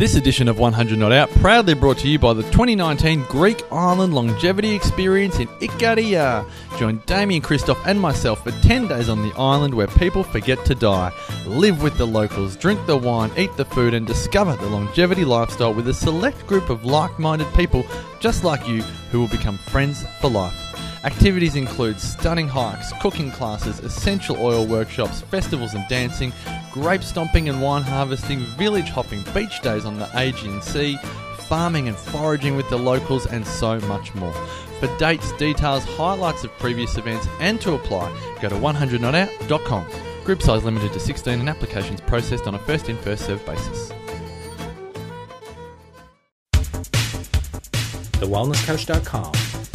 This edition of 100 Not Out proudly brought to you by the 2019 Greek Island Longevity Experience in Ikaria. Join Damien Christoph and myself for 10 days on the island where people forget to die. Live with the locals, drink the wine, eat the food, and discover the longevity lifestyle with a select group of like minded people just like you who will become friends for life. Activities include stunning hikes, cooking classes, essential oil workshops, festivals and dancing, grape stomping and wine harvesting, village hopping, beach days on the Aegean Sea, farming and foraging with the locals, and so much more. For dates, details, highlights of previous events, and to apply, go to 100notout.com. Group size limited to 16 and applications processed on a first in, first served basis. TheWellnessCouch.com,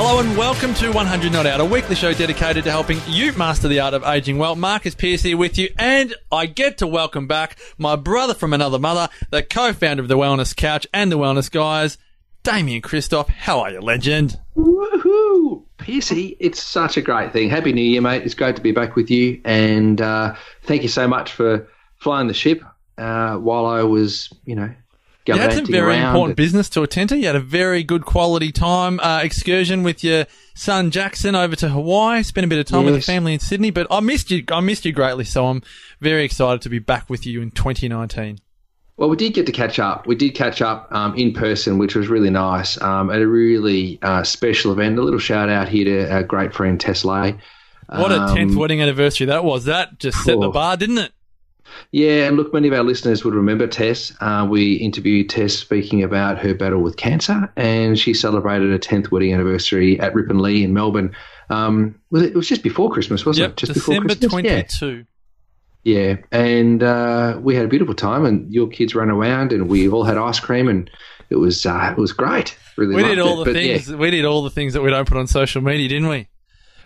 Hello and welcome to 100 Not Out, a weekly show dedicated to helping you master the art of aging well. Marcus Pierce here with you, and I get to welcome back my brother from another mother, the co-founder of the Wellness Couch and the Wellness Guys, Damien Christoph. How are you, legend? Woohoo! Piercy, it's such a great thing. Happy New Year, mate. It's great to be back with you. And uh, thank you so much for flying the ship uh, while I was, you know, You had some very important and- business to attend to. You had a very good quality time uh, excursion with your son Jackson over to Hawaii. Spent a bit of time with the family in Sydney, but I missed you. I missed you greatly, so I'm very excited to be back with you in 2019. Well, we did get to catch up. We did catch up um, in person, which was really nice um, at a really uh, special event. A little shout out here to our great friend Tess Lay. What a Um, 10th wedding anniversary that was. That just set the bar, didn't it? Yeah, and look, many of our listeners would remember Tess. Uh, we interviewed Tess speaking about her battle with cancer, and she celebrated her 10th wedding anniversary at Rippon Lea in Melbourne. Um, was it, it was just before Christmas, wasn't Yep, it? Just December before Christmas. Yeah. 22. Yeah, and uh, we had a beautiful time, and your kids ran around, and we all had ice cream, and it was uh, it was great. Really, We did all it. the But, yeah. things. We did all the things that we don't put on social media, didn't we?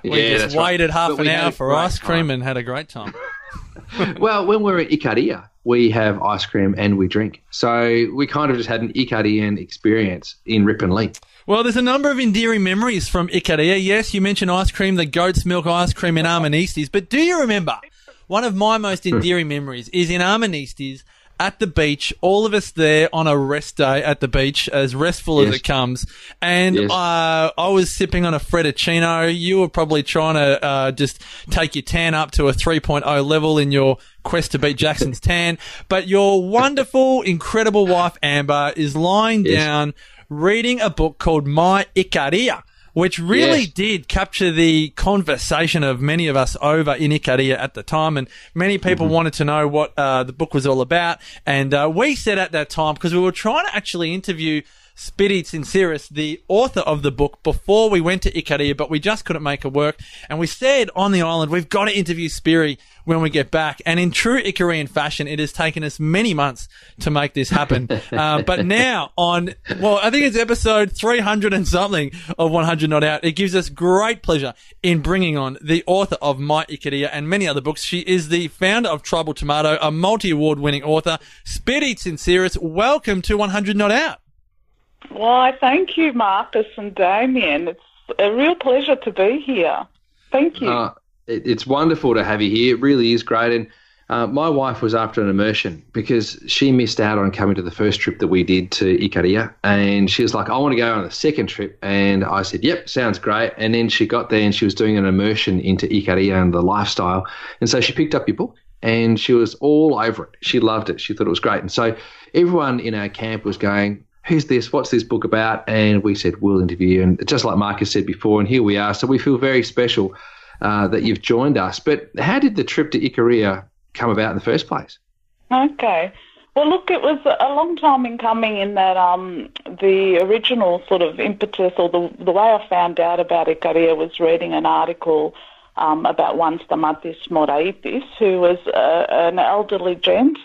We Yeah, just that's right. waited half But an hour for ice cream time. and had a great time. Well, when we're at Ikaria, we have ice cream and we drink. So we kind of just had an Ikarian experience in Rippon Lea. Well, there's a number of endearing memories from Ikaria. Yes, you mentioned ice cream, the goat's milk ice cream in Armenistis, but do you remember one of my most endearing memories is in Armenistis at the beach, all of us there on a rest day at the beach, as restful as it comes. And Yes. uh, I was sipping on a Fredicino. You were probably trying to uh, just take your tan up to a 3.0 level in your quest to beat Jackson's tan. But your wonderful, incredible wife, Amber, is lying Yes. down reading a book called My Ikaria, which really Yes. did capture the conversation of many of us over in Ikaria at the time. And many people Mm-hmm. wanted to know what uh, the book was all about. And uh, we said at that time, because we were trying to actually interview Spiri Tsintziras, the author of the book, before we went to Ikaria, but we just couldn't make it work. And we said on the island, we've got to interview Spiri when we get back. And in true Icarian fashion, it has taken us many months to make this happen. uh, but now on, well, I think it's episode 300 and something of 100 Not Out. It gives us great pleasure in bringing on the author of My Ikaria and many other books. She is the founder of Tribal Tomato, a multi-award winning author. Spiri Tsintziras, welcome to 100 Not Out. Why, thank you, Marcus and Damien. It's a real pleasure to be here. Thank you. Uh, it, it's wonderful to have you here. It really is great. And uh, my wife was after an immersion because she missed out on coming to the first trip that we did to Ikaria. And she was like, I want to go on the second trip. And I said, Yep, sounds great. And then she got there and she was doing an immersion into Ikaria and the lifestyle. And so she picked up your book and she was all over it. She loved it. She thought it was great. And so everyone in our camp was going, Who's this? What's this book about? And we said, We'll interview you. And just like Marcus said before, and here we are. So we feel very special uh, that you've joined us. But how did the trip to Ikaria come about in the first place? Okay. Well, look, it was a long time in coming in that um, the original sort of impetus or the, the way I found out about Ikaria was reading an article um, about one Stamatis Moraitis, who was uh, an elderly gent,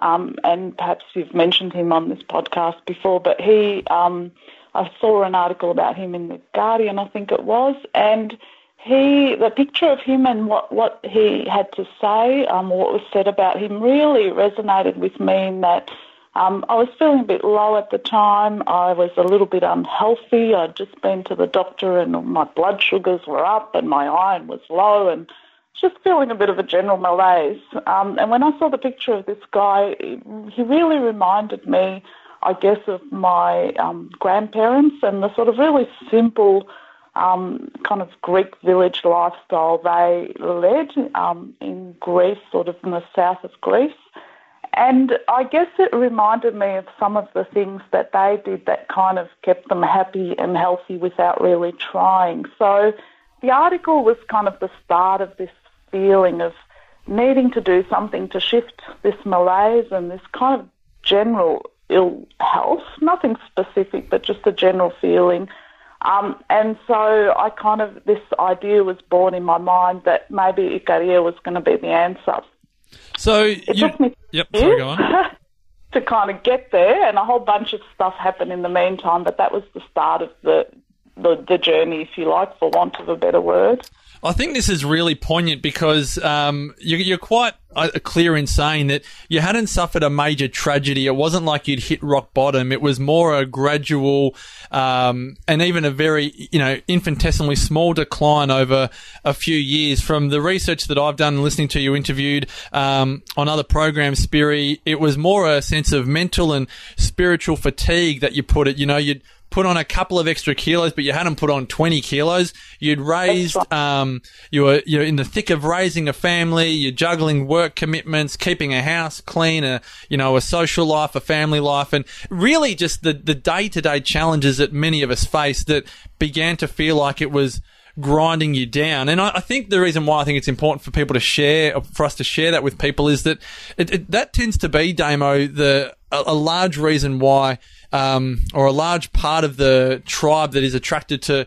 um, and perhaps you've mentioned him on this podcast before, but he, um, I saw an article about him in The Guardian, I think it was, and he, the picture of him and what, what he had to say, um, what was said about him really resonated with me in that um, I was feeling a bit low at the time. I was a little bit unhealthy. I'd just been to the doctor and my blood sugars were up and my iron was low and just feeling a bit of a general malaise. Um, and when I saw the picture of this guy, he really reminded me, I guess, of my um, grandparents and the sort of really simple um, kind of Greek village lifestyle they led um, in Greece, sort of in the south of Greece. And I guess it reminded me of some of the things that they did that kind of kept them happy and healthy without really trying. So the article was kind of the start of this feeling of needing to do something to shift this malaise and this kind of general ill health, nothing specific, but just a general feeling. Um, and so I kind of, this idea was born in my mind that maybe Ikaria was going to be the answer. So It you, took me yep, sorry, go on. to kind of get there, and a whole bunch of stuff happened in the meantime. But that was the start of the the, the journey, if you like, for want of a better word. I think this is really poignant because um, you, you're quite uh, clear in saying that you hadn't suffered a major tragedy. It wasn't like you'd hit rock bottom. It was more a gradual um, and even a very, you know, infinitesimally small decline over a few years. From the research that I've done listening to you interviewed um, on other programs, Spiri, it was more a sense of mental and spiritual fatigue that you put it. You know, you'd put on a couple of extra kilos, but you hadn't put on 20 kilos. You'd raised, um, you were, you're in the thick of raising a family. You're juggling work commitments, keeping a house clean, a, you know, a social life, a family life, and really just the, the day to day challenges that many of us face that began to feel like it was, grinding you down. And I, I, think the reason why I think it's important for people to share, for us to share that with people, is that it, it, that tends to be, Damo, the a, a large reason why um, or a large part of the tribe that is attracted to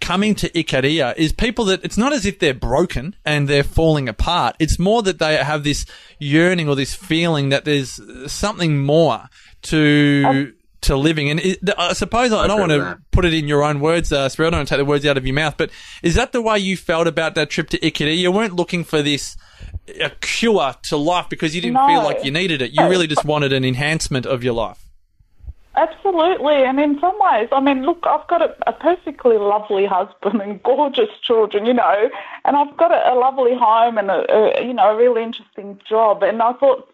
coming to Ikaria is people that it's not as if they're broken and they're falling apart. It's more that they have this yearning or this feeling that there's something more to. to living, and it, I suppose I, don't want to put it in your own words, uh, I don't want to take the words out of your mouth. But is that the way you felt about that trip to Ikaria? You weren't looking for this a cure to life because you didn't No. feel like you needed it. You really just wanted an enhancement of your life. Absolutely, and in some ways, I mean, look, I've got a, a perfectly lovely husband and gorgeous children, you know, and I've got a, a lovely home and a, a, you know, a really interesting job. And I thought,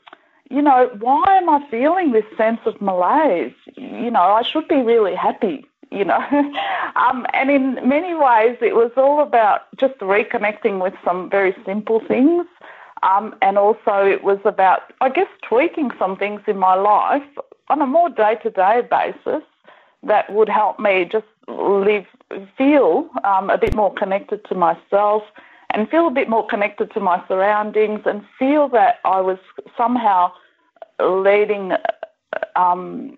you know, why am I feeling this sense of malaise? You know, I should be really happy, you know. um, and in many ways, it was all about just reconnecting with some very simple things. Um, and also, it was about, I guess, tweaking some things in my life on a more day to day basis that would help me just live, feel um, a bit more connected to myself and feel a bit more connected to my surroundings and feel that I was somehow leading, um,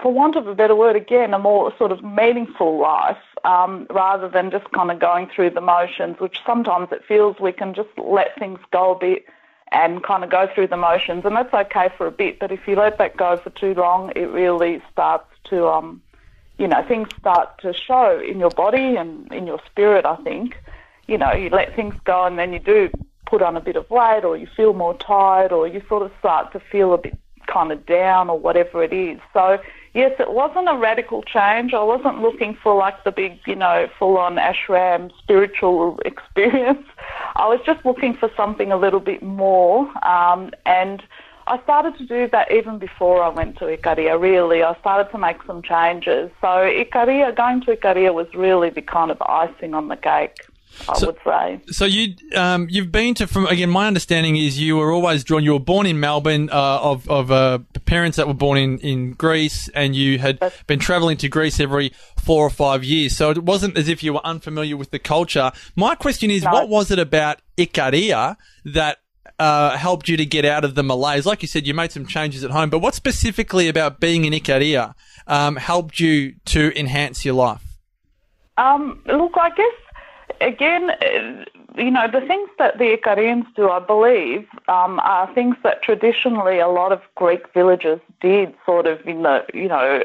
for want of a better word again, a more sort of meaningful life um, rather than just kind of going through the motions, which sometimes it feels we can just let things go a bit and kind of go through the motions, and that's okay for a bit. But if you let that go for too long, it really starts to, um, you know, things start to show in your body and in your spirit. I think, you know, you let things go, and then you do put on a bit of weight, or you feel more tired, or you sort of start to feel a bit kind of down, or whatever it is. So. Yes, it wasn't a radical change. I wasn't looking for like the big, you know, full on ashram spiritual experience. I was just looking for something a little bit more. Um, and I started to do that even before I went to Ikaria, really. I started to make some changes. So Ikaria, going to Ikaria was really the kind of icing on the cake, I So- would say. So you um, you've been to from again. My understanding is you were always drawn. You were born in Melbourne uh, of of uh, parents that were born in, in Greece, and you had That's- been travelling to Greece every four or five years. So it wasn't as if you were unfamiliar with the culture. My question is, No. what was it about Ikaria that uh, helped you to get out of the malaise? Like you said, you made some changes at home, but what specifically about being in Ikaria um, helped you to enhance your life? Um, look, I guess again, uh, you know, the things that the Icarians do, I believe, um, are things that traditionally a lot of Greek villages did, sort of in the, you know,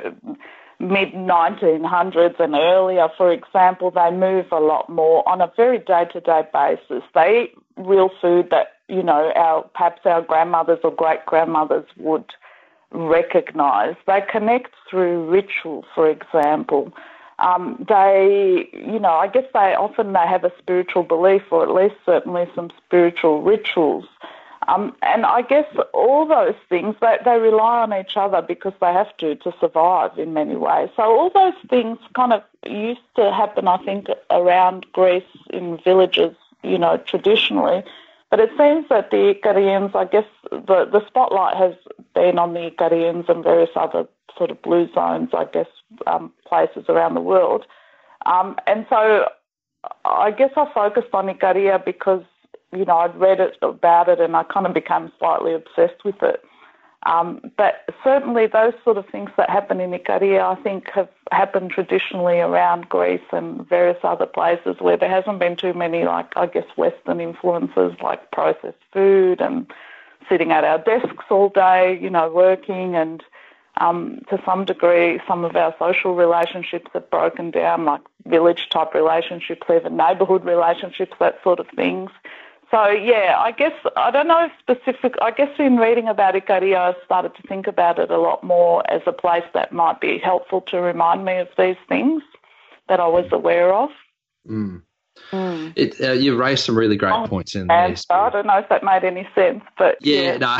mid 1900s and earlier, for example, they move a lot more on a very day to day basis. They eat real food that, you know, our perhaps our grandmothers or great grandmothers would recognize. They connect through ritual, for example. Um, they, you know, I guess they often they have a spiritual belief, or at least certainly some spiritual rituals. Um, and I guess all those things, they, they rely on each other because they have to to survive in many ways. So all those things kind of used to happen, I think, around Greece in villages, you know, traditionally. But it seems that the Icarians, I guess the, the spotlight has been on the Icarians and various other sort of blue zones, I guess, um, places around the world. Um, and so I guess I focused on Icaria because you know, I'd read it about it and I kind of became slightly obsessed with it. Um, but certainly those sort of things that happen in Icaria, I think, have happened traditionally around Greece and various other places where there hasn't been too many, like, I guess, Western influences like processed food and sitting at our desks all day, you know, working and um, to some degree, some of our social relationships have broken down, like village type relationships, even neighbourhood relationships, that sort of things. So yeah, I guess I don't know specific. I guess in reading about Icaria, I started to think about it a lot more as a place that might be helpful to remind me of these things that I was aware of. Mm. Mm. It, uh, you raised some really great oh, points in there. I don't know if that made any sense, but yeah, yeah. no,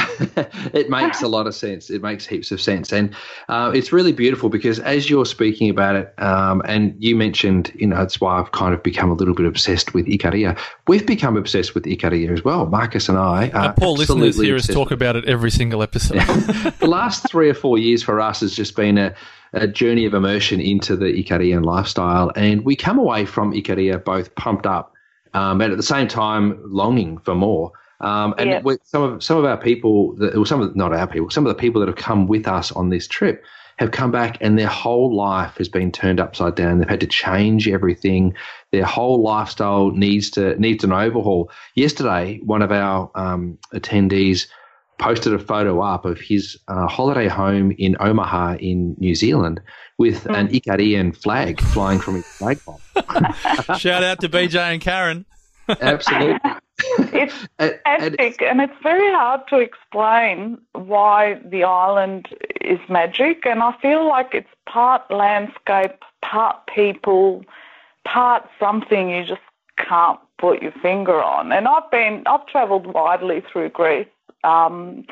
it makes a lot of sense. It makes heaps of sense, and uh, it's really beautiful because as you're speaking about it, um, and you mentioned, you know, that's why I've kind of become a little bit obsessed with Icaria. We've become obsessed with Icaria as well, Marcus and I. Our poor listeners hear us talk about it every single episode. the last three or four years for us has just been a a journey of immersion into the Icarian lifestyle. And we come away from Icaria both pumped up um, and at the same time longing for more. Um, and yeah. some of some of our people, that, well, some of not our people, some of the people that have come with us on this trip have come back and their whole life has been turned upside down. They've had to change everything. Their whole lifestyle needs to needs an overhaul. Yesterday, one of our um, attendees posted a photo up of his uh, holiday home in Omaha in New Zealand with mm. an Icarian flag flying from his flagpole. Shout out to BJ and Karen. Absolutely. It's magic, and it's very hard to explain why the island is magic. And I feel like it's part landscape, part people, part something you just can't put your finger on. And I've been, I've travelled widely through Greece um,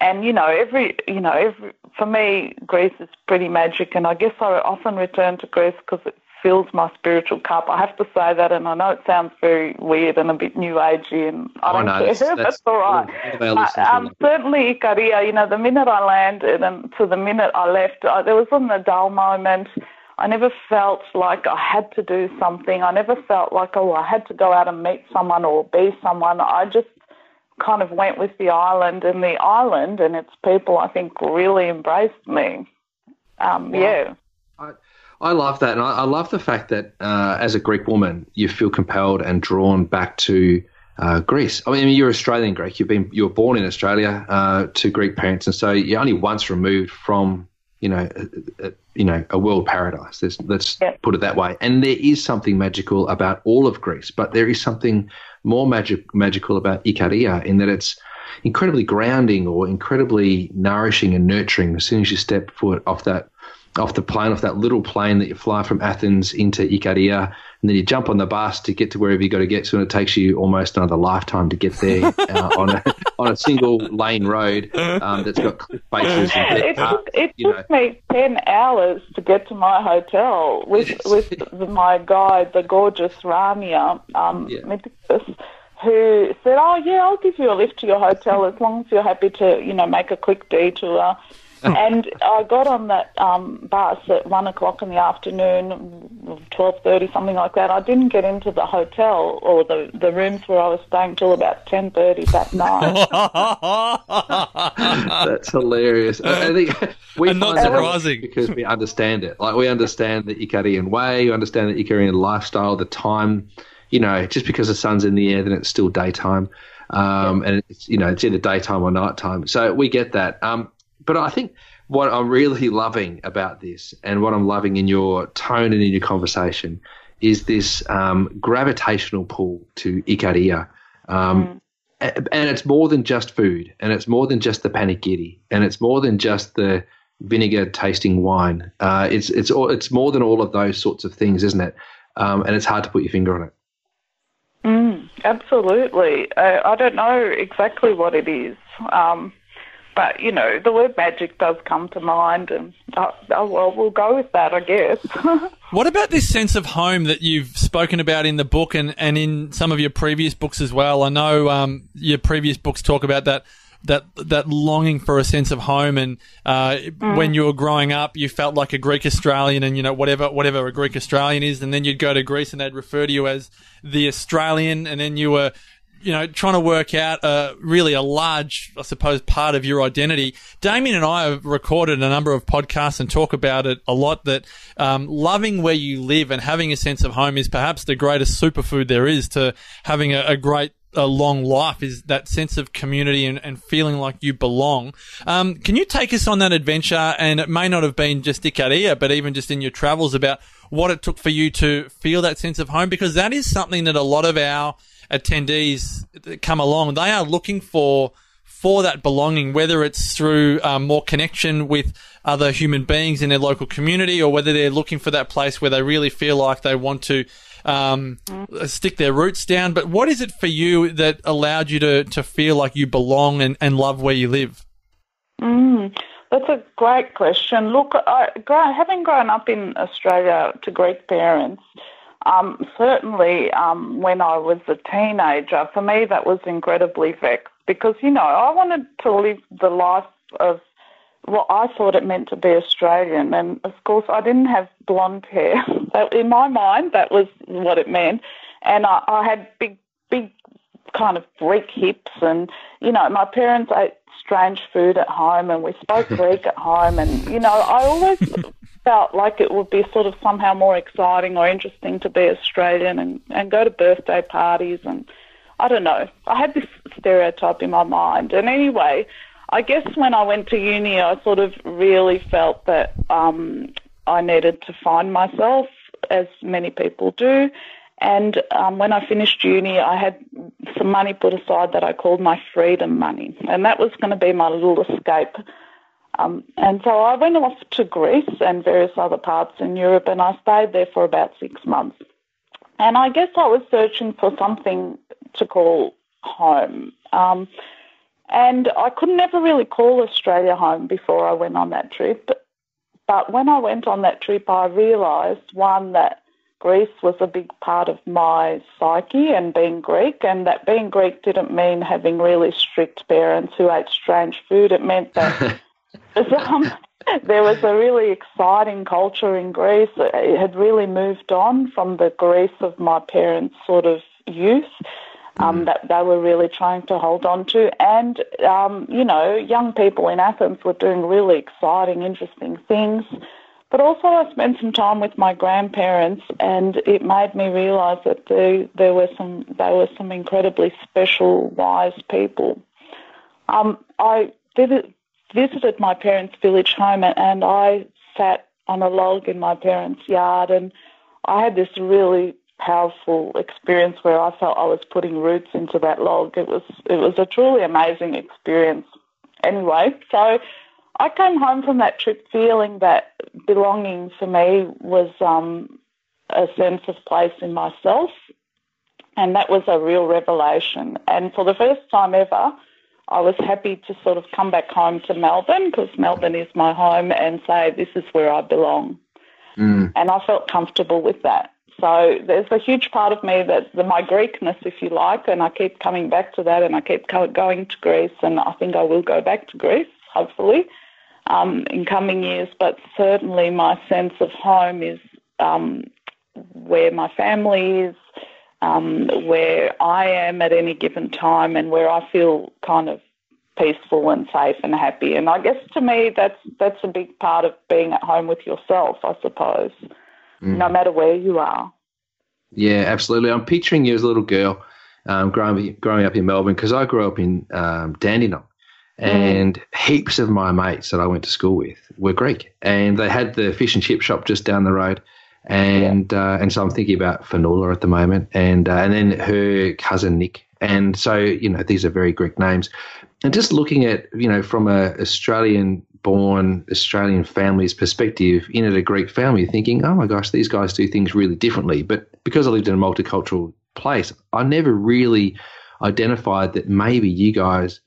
and you know, every you know, every for me, Greece is pretty magic, and I guess I often return to Greece because it fills my spiritual cup. I have to say that, and I know it sounds very weird and a bit new agey, and I don't oh, no, care. That's, that's, all right. But, um, certainly, Icaria, you know, the minute I landed and to the minute I left, I, there was a dull moment. I never felt like I had to do something. I never felt like, oh, I had to go out and meet someone or be someone. I just kind of went with the island, and the island and its people, I think, really embraced me. Um, Yeah. I, I love that, and I, I love the fact that uh, as a Greek woman, you feel compelled and drawn back to uh, Greece. I mean, you're Australian Greek. You've been you were born in Australia uh, to Greek parents, and so you're only once removed from you know a, a, you know a world paradise. There's, let's yeah. put it that way. And there is something magical about all of Greece, but there is something more magic, magical about ikaria in that it's incredibly grounding or incredibly nourishing and nurturing as soon as you step foot off that off the plane, off that little plane that you fly from Athens into Icaria, and then you jump on the bus to get to wherever you got to get to, and it takes you almost another lifetime to get there uh, on a on a single lane road um, that's got cliff faces. And it took, it took me ten hours to get to my hotel with with my guide, the gorgeous Ramia um, yeah. who said, "Oh yeah, I'll give you a lift to your hotel as long as you're happy to, you know, make a quick detour." and I got on that um, bus at one o'clock in the afternoon, twelve thirty, something like that. I didn't get into the hotel or the the rooms where I was staying till about ten thirty that night. That's hilarious. I think we and not surprising because we understand it. Like we understand the Icarian way, we understand the Icarian lifestyle, the time. You know, just because the sun's in the air, then it's still daytime. Um, and it's you know it's either daytime or nighttime. So we get that. Um, but I think what I'm really loving about this, and what I'm loving in your tone and in your conversation, is this um, gravitational pull to Ikaria. Um, and it's more than just food, and it's more than just the panigiri, and it's more than just the vinegar tasting wine. Uh, it's it's all, it's more than all of those sorts of things, isn't it? Um, and it's hard to put your finger on it. Mm, absolutely. Uh, I don't know exactly what it is. Um, but, you know, the word magic does come to mind, and oh, well, we'll go with that, I guess. what about this sense of home that you've spoken about in the book and, and in some of your previous books as well? I know um, your previous books talk about that that that longing for a sense of home. And uh, mm. when you were growing up, you felt like a Greek Australian, and you know whatever whatever a Greek Australian is, and then you'd go to Greece and they'd refer to you as the Australian, and then you were you know, trying to work out uh, really a large, I suppose, part of your identity. Damien and I have recorded a number of podcasts and talk about it a lot. That um, loving where you live and having a sense of home is perhaps the greatest superfood there is to having a, a great a long life is that sense of community and, and feeling like you belong. Um, can you take us on that adventure? And it may not have been just Ikaria, but even just in your travels about what it took for you to feel that sense of home, because that is something that a lot of our attendees that come along, they are looking for for that belonging, whether it's through um, more connection with other human beings in their local community, or whether they're looking for that place where they really feel like they want to um, stick their roots down. But what is it for you that allowed you to, to feel like you belong and, and love where you live? Mm, that's a great question. Look, I, having grown up in Australia to Greek parents, um, certainly, um, when I was a teenager, for me that was incredibly vexed because, you know, I wanted to live the life of what I thought it meant to be Australian. And of course, I didn't have blonde hair. that, in my mind, that was what it meant. And I, I had big, big kind of Greek hips. And, you know, my parents ate strange food at home and we spoke Greek at home. And, you know, I always felt like it would be sort of somehow more exciting or interesting to be Australian and, and go to birthday parties and I don't know. I had this stereotype in my mind. And anyway, I guess when I went to uni, I sort of really felt that um, I needed to find myself, as many people do. And um, when I finished uni, I had some money put aside that I called my freedom money. And that was going to be my little escape um, and so I went off to Greece and various other parts in Europe, and I stayed there for about six months. And I guess I was searching for something to call home. Um, and I could never really call Australia home before I went on that trip. But when I went on that trip, I realised one, that Greece was a big part of my psyche and being Greek, and that being Greek didn't mean having really strict parents who ate strange food. It meant that um, there was a really exciting culture in Greece. It had really moved on from the Greece of my parents' sort of youth. Um, mm. that they were really trying to hold on to. And, um, you know, young people in Athens were doing really exciting, interesting things. But also, I spent some time with my grandparents, and it made me realise that there, there were some they were some incredibly special, wise people. Um, I did visited my parents' village home and I sat on a log in my parents' yard and I had this really powerful experience where I felt I was putting roots into that log. It was it was a truly amazing experience. Anyway, so I came home from that trip feeling that belonging for me was um, a sense of place in myself, and that was a real revelation. And for the first time ever, I was happy to sort of come back home to Melbourne because Melbourne is my home and say, this is where I belong. Mm. And I felt comfortable with that. So there's a huge part of me that the, my Greekness, if you like, and I keep coming back to that and I keep going to Greece and I think I will go back to Greece, hopefully, um, in coming years. But certainly my sense of home is um, where my family is, um, where I am at any given time and where I feel kind of peaceful and safe and happy. And I guess to me, that's that's a big part of being at home with yourself, I suppose, mm. no matter where you are. Yeah, absolutely. I'm picturing you as a little girl um, growing growing up in Melbourne because I grew up in um, Dandenong, And heaps of my mates that I went to school with were Greek, and they had the fish and chip shop just down the road. And uh, and so I'm thinking about Fanula at the moment, and uh, and then her cousin Nick, and so you know these are very Greek names, and just looking at you know from a Australian born Australian family's perspective in at a Greek family, thinking, oh my gosh, these guys do things really differently. But because I lived in a multicultural place, I never really identified that maybe you guys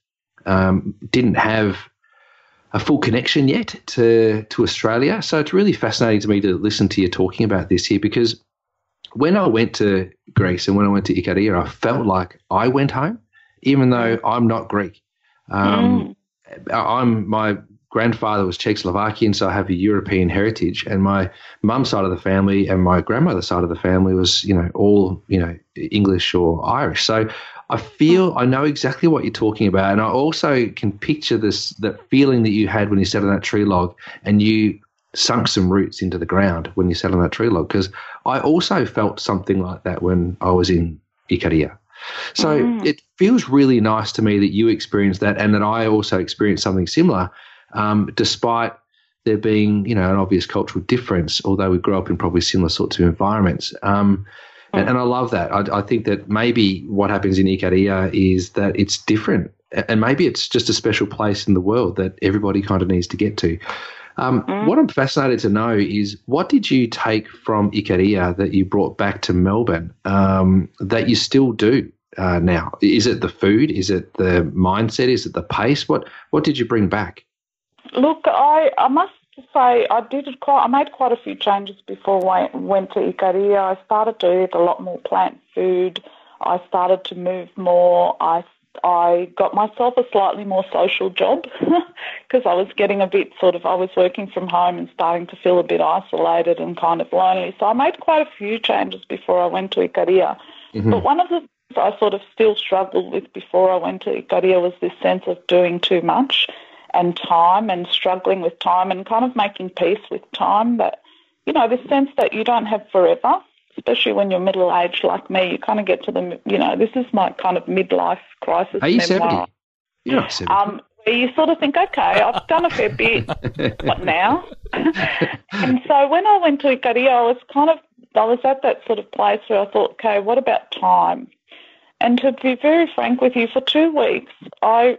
um, didn't have a full connection yet to to Australia. So it's really fascinating to me to listen to you talking about this here because when I went to Greece and when I went to Ikaria, I felt like I went home, even though I'm not Greek. Um, I'm my grandfather was Czechoslovakian, so I have a European heritage, and my mum's side of the family and my grandmother's side of the family was, you know, all you know English or Irish. So I feel I know exactly what you're talking about, and I also can picture this that feeling that you had when you sat on that tree log and you sunk some roots into the ground when you sat on that tree log. Because I also felt something like that when I was in Ikaria. So it feels really nice to me that you experienced that, and that I also experienced something similar, um, despite there being you know an obvious cultural difference. Although we grew up in probably similar sorts of environments. Um, and, and I love that. I, I think that maybe what happens in Ikaria is that it's different, and maybe it's just a special place in the world that everybody kind of needs to get to. Um, What I'm fascinated to know is what did you take from Ikaria that you brought back to Melbourne um, that you still do uh, now? Is it the food? Is it the mindset? Is it the pace? What What did you bring back? Look, I, I must say I did it quite. I made quite a few changes before I went to Ikaria. I started to eat a lot more plant food. I started to move more. I I got myself a slightly more social job because I was getting a bit sort of I was working from home and starting to feel a bit isolated and kind of lonely. So I made quite a few changes before I went to Ikaria. Mm-hmm. But one of the things I sort of still struggled with before I went to Ikaria was this sense of doing too much and time and struggling with time and kind of making peace with time. But, you know, this sense that you don't have forever, especially when you're middle aged like me, you kind of get to the, you know, this is my kind of midlife crisis. Are you memoir. 70? You're not 70. Um, where you sort of think, okay, I've done a fair bit. what now? and so when I went to Ikaria, I was kind of, I was at that sort of place where I thought, okay, what about time? And to be very frank with you, for two weeks, I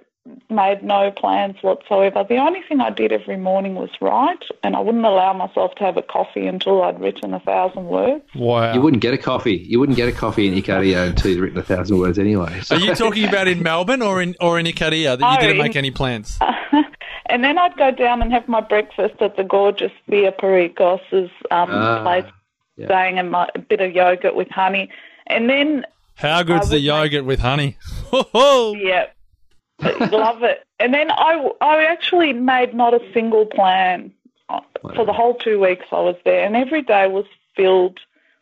made no plans whatsoever. The only thing I did every morning was write, and I wouldn't allow myself to have a coffee until I'd written a thousand words. Wow. you wouldn't get a coffee. You wouldn't get a coffee in Ikaria until you'd written a thousand words anyway. So Are you talking about in Melbourne or in or in Ikaria that you Oh, didn't in- make any plans? And then I'd go down and have my breakfast at the gorgeous Via Pericos' um, Ah, place, yeah. staying and my, a bit of yogurt with honey. And then How good's the would make- yogurt with honey? Ho-ho! Yeah, love it. And then I, I actually made not a single plan for the whole two weeks I was there, and every day was filled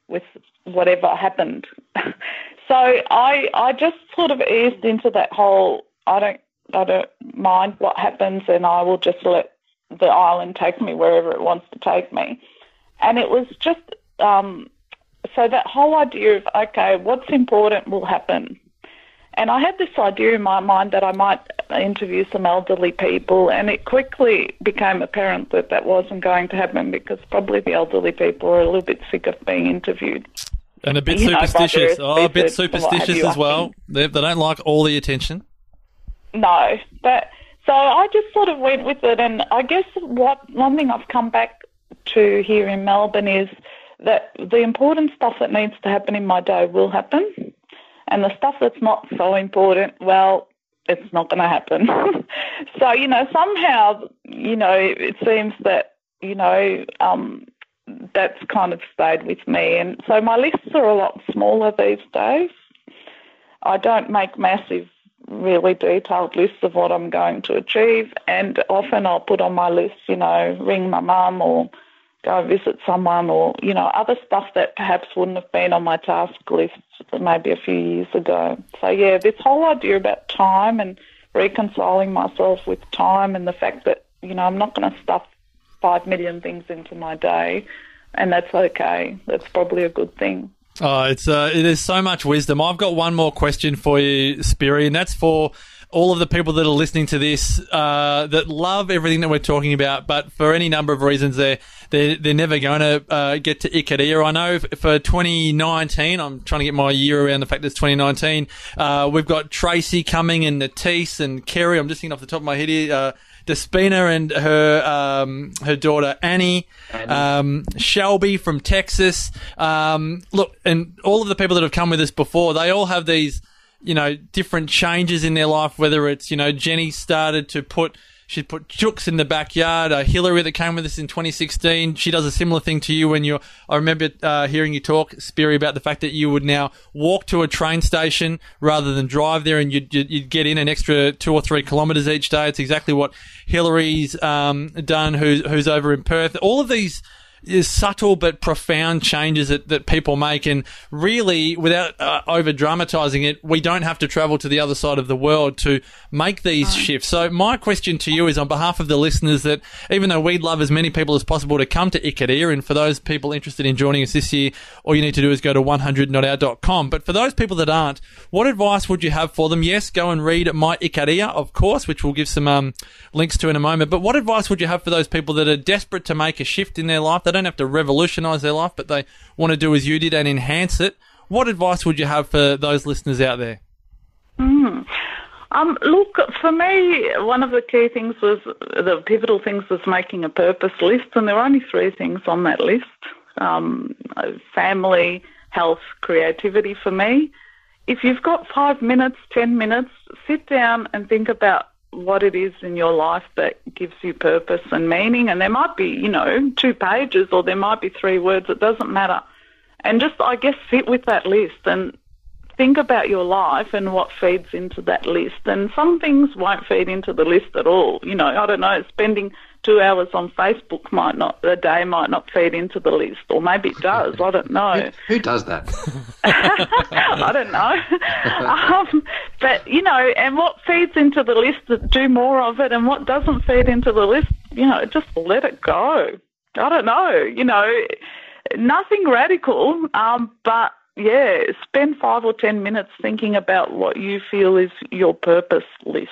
with whatever happened. so I, I just sort of eased into that whole. I don't, I don't mind what happens, and I will just let the island take me wherever it wants to take me. And it was just um, so that whole idea of okay, what's important will happen. And I had this idea in my mind that I might interview some elderly people, and it quickly became apparent that that wasn't going to happen because probably the elderly people are a little bit sick of being interviewed. And a bit You know, by supersticious. their Oh, a bit research and what have superstitious as well. They, they don't like all the attention. No, but so I just sort of went with it, and I guess what one thing I've come back to here in Melbourne is that the important stuff that needs to happen in my day will happen, and the stuff that's not so important, well, it's not going to happen. so you know, somehow, you know, it seems that you know. Um, that's kind of stayed with me, and so my lists are a lot smaller these days. I don't make massive, really detailed lists of what I'm going to achieve, and often I'll put on my list, you know, ring my mum or go visit someone or, you know, other stuff that perhaps wouldn't have been on my task list maybe a few years ago. So, yeah, this whole idea about time and reconciling myself with time and the fact that, you know, I'm not going to stuff five million things into my day, and that's okay. That's probably a good thing. Oh, it's uh, it is so much wisdom. I've got one more question for you, Spiri, and that's for all of the people that are listening to this uh, that love everything that we're talking about, but for any number of reasons, they're they're, they're never going to uh, get to Ikaria. I know for 2019, I'm trying to get my year around the fact that it's 2019. Uh, we've got Tracy coming and Natisse and Kerry. I'm just thinking off the top of my head here. Uh, Despina and her um, her daughter Annie, um, Shelby from Texas. Um, look, and all of the people that have come with us before, they all have these, you know, different changes in their life. Whether it's you know Jenny started to put She'd put chooks in the backyard. Uh, Hillary, that came with us in 2016, she does a similar thing to you when you're. I remember uh, hearing you talk, Spiri, about the fact that you would now walk to a train station rather than drive there, and you'd, you'd get in an extra two or three kilometres each day. It's exactly what Hillary's um, done, who's, who's over in Perth. All of these subtle but profound changes that, that people make. And really, without uh, over dramatizing it, we don't have to travel to the other side of the world to make these shifts. So, my question to you is on behalf of the listeners that even though we'd love as many people as possible to come to Ikaria, and for those people interested in joining us this year, all you need to do is go to 100notout.com. But for those people that aren't, what advice would you have for them? Yes, go and read My Ikaria, of course, which we'll give some um, links to in a moment. But what advice would you have for those people that are desperate to make a shift in their life? Don't have to revolutionize their life, but they want to do as you did and enhance it. What advice would you have for those listeners out there? Mm. Um, look, for me, one of the key things was the pivotal things was making a purpose list, and there were only three things on that list: um, family, health, creativity. For me, if you've got five minutes, ten minutes, sit down and think about what it is in your life that gives you purpose and meaning. And there might be, you know, two pages or there might be three words. It doesn't matter. And just, I guess, sit with that list and think about your life and what feeds into that list. And some things won't feed into the list at all. You know, I don't know, spending two hours on Facebook might not, a day might not feed into the list, or maybe it does. I don't know. Who, who does that? I don't know. um, but, you know, and what feeds into the list, do more of it, and what doesn't feed into the list, you know, just let it go. I don't know, you know, nothing radical, um, but yeah, spend five or ten minutes thinking about what you feel is your purpose list.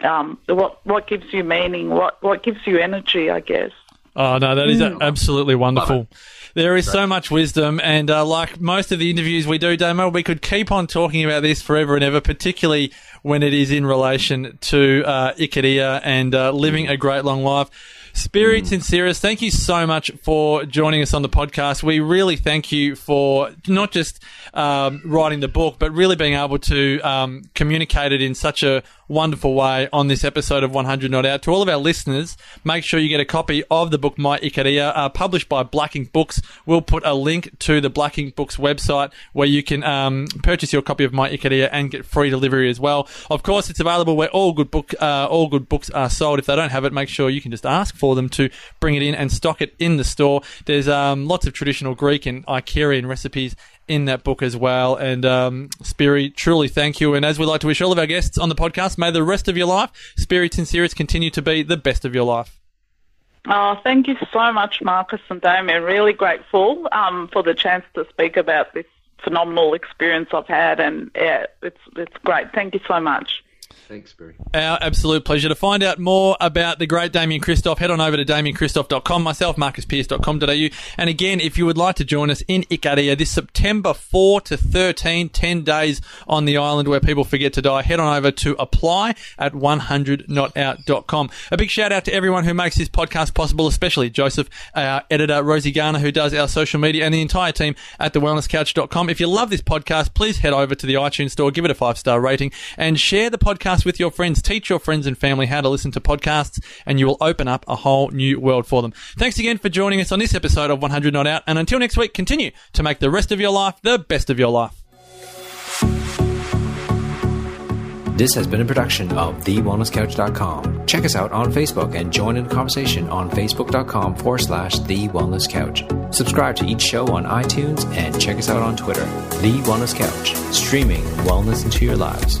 Um, what what gives you meaning? What what gives you energy? I guess. Oh no, that is absolutely wonderful. There is so much wisdom, and uh, like most of the interviews we do, Damo, we could keep on talking about this forever and ever, particularly when it is in relation to uh, Ikaria and uh, living a great long life. Spirit mm. Tsintziras, thank you so much for joining us on the podcast. We really thank you for not just um, writing the book, but really being able to um, communicate it in such a wonderful way on this episode of 100 Not Out. To all of our listeners, make sure you get a copy of the book My Ikaria, uh, published by Black Inc. Books. We'll put a link to the Black Inc. Books website where you can um, purchase your copy of My Ikaria and get free delivery as well. Of course, it's available where all good book uh, all good books are sold. If they don't have it, make sure you can just ask for them to bring it in and stock it in the store. There's um, lots of traditional Greek and Icarian recipes in that book as well. And um, truly thank you. And as we like to wish all of our guests on the podcast, may the rest of your life, Spiri Tsintziras, continue to be the best of your life. Oh, thank you so much, Marcus and Damien. Really grateful um, for the chance to speak about this phenomenal experience I've had, and yeah, it's it's great. Thank you so much. Thanks, Barry. Our absolute pleasure. To find out more about the great Damien Christoph, head on over to damienchristoph.com, myself, marcuspierce.com.au. And again, if you would like to join us in Ikaria this September 4 to 13, 10 days on the island where people forget to die, head on over to apply at 100notout.com. A big shout out to everyone who makes this podcast possible, especially Joseph, our editor, Rosie Garner, who does our social media, and the entire team at thewellnesscouch.com. If you love this podcast, please head over to the iTunes store, give it a five star rating, and share the podcast podcast with your friends. Teach your friends and family how to listen to podcasts, and you will open up a whole new world for them. Thanks again for joining us on this episode of 100 Not Out. And until next week, continue to make the rest of your life the best of your life. This has been a production of TheWellnessCouch.com. Check us out on Facebook and join in the conversation on Facebook.com forward slash The Wellness Couch. Subscribe to each show on iTunes and check us out on Twitter. The Wellness Couch, streaming wellness into your lives.